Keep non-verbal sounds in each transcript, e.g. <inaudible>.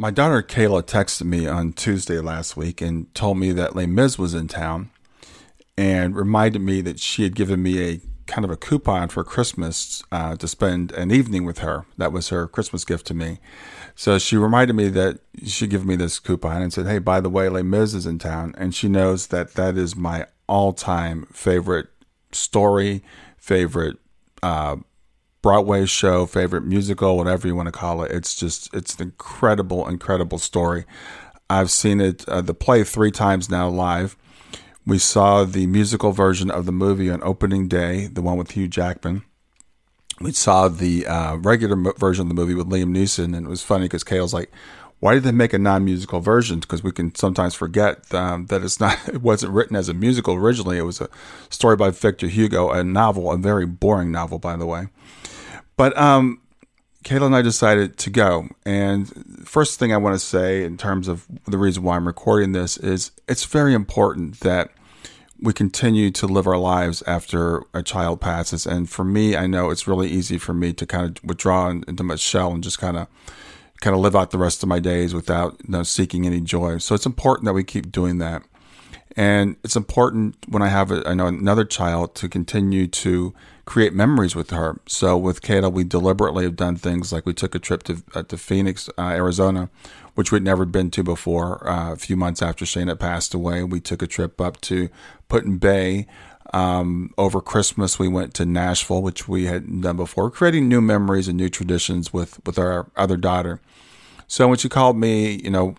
My daughter Kayla texted me on Tuesday last week and told me that Les Mis was in town and reminded me that she had given me a kind of a coupon for Christmas uh, to spend an evening with her. That was her Christmas gift to me. So she reminded me that she gave me this coupon and said, "Hey, by the way, Les Mis is in town," and she knows that that is my all-time favorite story, favorite uh, Broadway show, favorite musical, whatever you want to call it. It's just it's an incredible, incredible story. I've seen it uh, the play three times now live. We saw the musical version of the movie on opening day, the one with Hugh Jackman. We saw the uh, regular version of the movie with Liam Neeson, and it was funny because Kayla's like, "Why did they make a non-musical version?" Because we can sometimes forget um, that it's not, <laughs> it wasn't written as a musical originally. It was a story by Victor Hugo, a novel, a very boring novel, by the way. But um, Kayla and I decided to go. And first thing I want to say, in terms of the reason why I'm recording this, is it's very important that we continue to live our lives after a child passes. And for me, I know it's really easy for me to kind of withdraw into my shell and just kind of kind of live out the rest of my days without you know, seeking any joy. So it's important that we keep doing that. And it's important when I have a, I know another child to continue to create memories with her. So with Kayla, we deliberately have done things like we took a trip to uh, to Phoenix, uh, Arizona, which we'd never been to before. Uh, a few months after Shane had passed away, we took a trip up to Put-in-Bay. Um, over Christmas, we went to Nashville, which we hadn't done before, creating new memories and new traditions with with our other daughter. So when she called me, you know,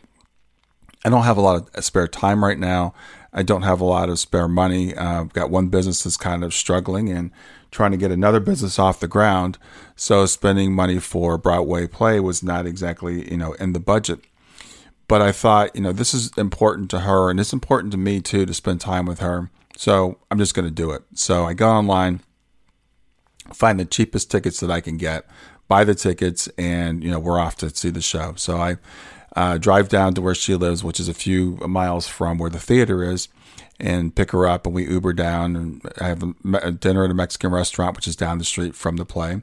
I don't have a lot of spare time right now. I don't have a lot of spare money. Uh, I've got one business that's kind of struggling and trying to get another business off the ground. So spending money for Broadway play was not exactly, you know, in the budget. But I thought, you know, this is important to her and it's important to me too to spend time with her. So I'm just going to do it. So I go online, find the cheapest tickets that I can get, buy the tickets, and, you know, we're off to see the show. So I uh, drive down to where she lives, which is a few miles from where the theater is, and pick her up. And we Uber down and have a dinner at a Mexican restaurant, which is down the street from the play.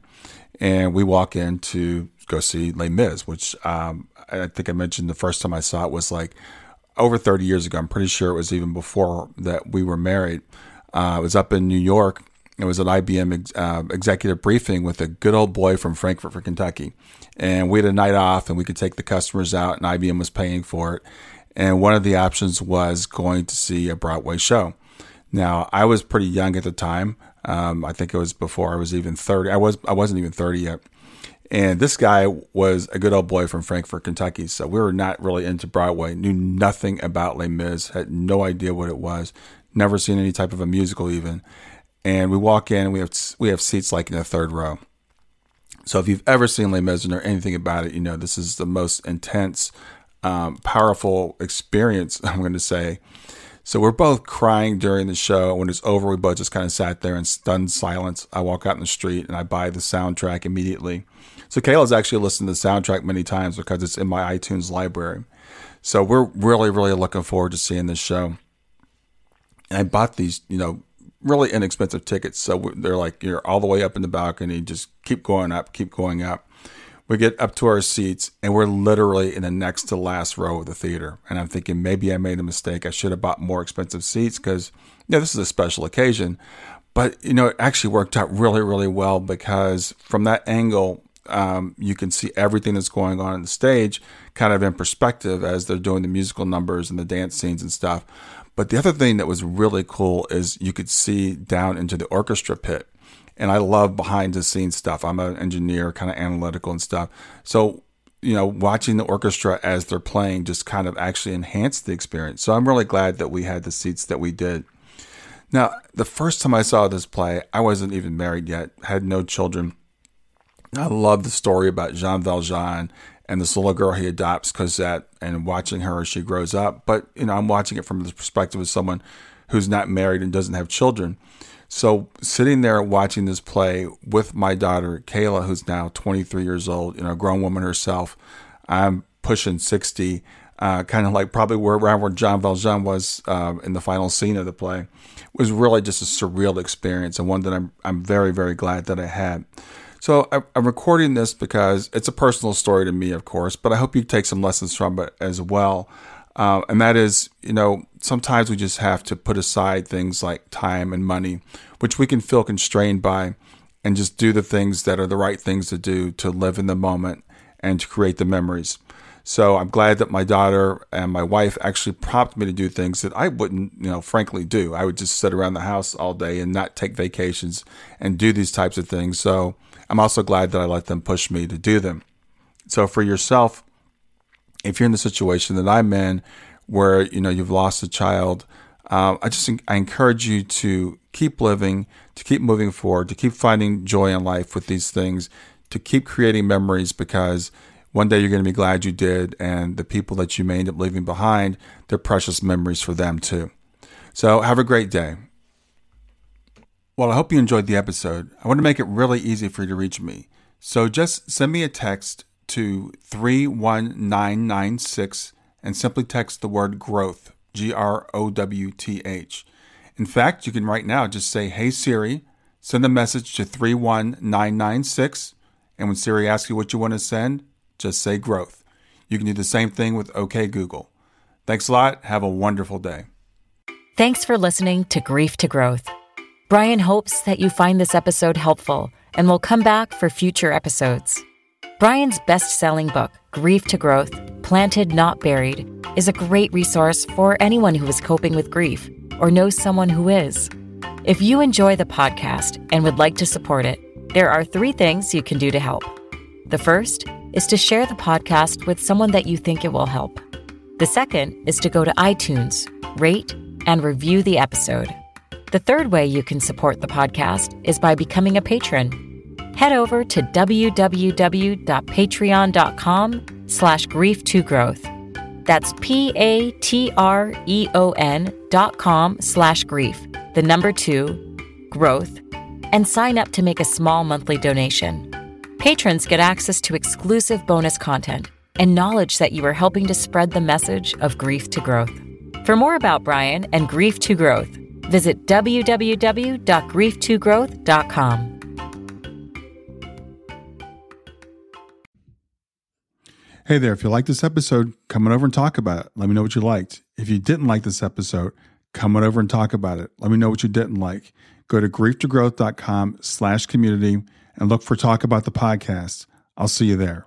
And we walk in to go see Les Mis, which um, I think I mentioned the first time I saw it was like over 30 years ago. I'm pretty sure it was even before that we were married. Uh, I was up in New York. It was an IBM uh, executive briefing with a good old boy from Frankfort for Kentucky and we had a night off and we could take the customers out and IBM was paying for it. And one of the options was going to see a Broadway show. Now, I was pretty young at the time. Um, I think it was before I was even 30. I was I wasn't even 30 yet. And this guy was a good old boy from Frankfort, Kentucky. So we were not really into Broadway, knew nothing about Les Mis, had no idea what it was, never seen any type of a musical even. And we walk in, and we have we have seats like in the third row. So if you've ever seen Les Mis or anything about it, you know this is the most intense, um, powerful experience. <laughs> I'm going to say. So we're both crying during the show. When it's over, we both just kind of sat there in stunned silence. I walk out in the street and I buy the soundtrack immediately. So Kayla's actually listened to the soundtrack many times because it's in my iTunes library. So we're really, really looking forward to seeing this show. And I bought these, you know, really inexpensive tickets. So they're like, you're all the way up in the balcony, just keep going up, keep going up. We get up to our seats and we're literally in the next to last row of the theater. And I'm thinking maybe I made a mistake. I should have bought more expensive seats because, you know, this is a special occasion. But, you know, it actually worked out really, really well because from that angle, um, you can see everything that's going on in the stage kind of in perspective as they're doing the musical numbers and the dance scenes and stuff. But the other thing that was really cool is you could see down into the orchestra pit and I love behind the scenes stuff. I'm an engineer, kind of analytical and stuff. So, you know, watching the orchestra as they're playing just kind of actually enhanced the experience. So I'm really glad that we had the seats that we did. Now, the first time I saw this play, I wasn't even married yet, had no children. I love the story about Jean Valjean and this little girl he adopts, Cosette, and watching her as she grows up. But, you know, I'm watching it from the perspective of someone who's not married and doesn't have children. So sitting there watching this play with my daughter Kayla, who's now 23 years old, you know, a grown woman herself. I'm pushing 60, uh, kind of like probably where around where Jean Valjean was uh, in the final scene of the play. It was really just a surreal experience and one that I'm I'm very very glad that I had. So I'm recording this because it's a personal story to me, of course, but I hope you take some lessons from it as well. Uh, and that is, you know, sometimes we just have to put aside things like time and money, which we can feel constrained by, and just do the things that are the right things to do to live in the moment and to create the memories. So I'm glad that my daughter and my wife actually prompted me to do things that I wouldn't, you know, frankly do. I would just sit around the house all day and not take vacations and do these types of things. So I'm also glad that I let them push me to do them. So for yourself, if you're in the situation that I'm in, where you know you've lost a child, uh, I just I encourage you to keep living, to keep moving forward, to keep finding joy in life with these things, to keep creating memories because one day you're going to be glad you did, and the people that you may end up leaving behind, they're precious memories for them too. So have a great day. Well, I hope you enjoyed the episode. I want to make it really easy for you to reach me. So just send me a text to 31996 and simply text the word growth, G R O W T H. In fact, you can right now just say, Hey Siri, send a message to 31996. And when Siri asks you what you want to send, just say growth. You can do the same thing with OK Google. Thanks a lot. Have a wonderful day. Thanks for listening to Grief to Growth. Brian hopes that you find this episode helpful and will come back for future episodes. Brian's best selling book, Grief to Growth Planted Not Buried, is a great resource for anyone who is coping with grief or knows someone who is. If you enjoy the podcast and would like to support it, there are three things you can do to help. The first is to share the podcast with someone that you think it will help. The second is to go to iTunes, rate, and review the episode. The third way you can support the podcast is by becoming a patron head over to www.patreon.com slash grief to growth. That's P-A-T-R-E-O-N dot com slash grief, the number two, growth, and sign up to make a small monthly donation. Patrons get access to exclusive bonus content and knowledge that you are helping to spread the message of grief to growth. For more about Brian and Grief to Growth, visit www.grieftogrowth.com. Hey there, if you like this episode, come on over and talk about it. Let me know what you liked. If you didn't like this episode, come on over and talk about it. Let me know what you didn't like. Go to grieftogrowth.com slash community and look for Talk About the Podcast. I'll see you there.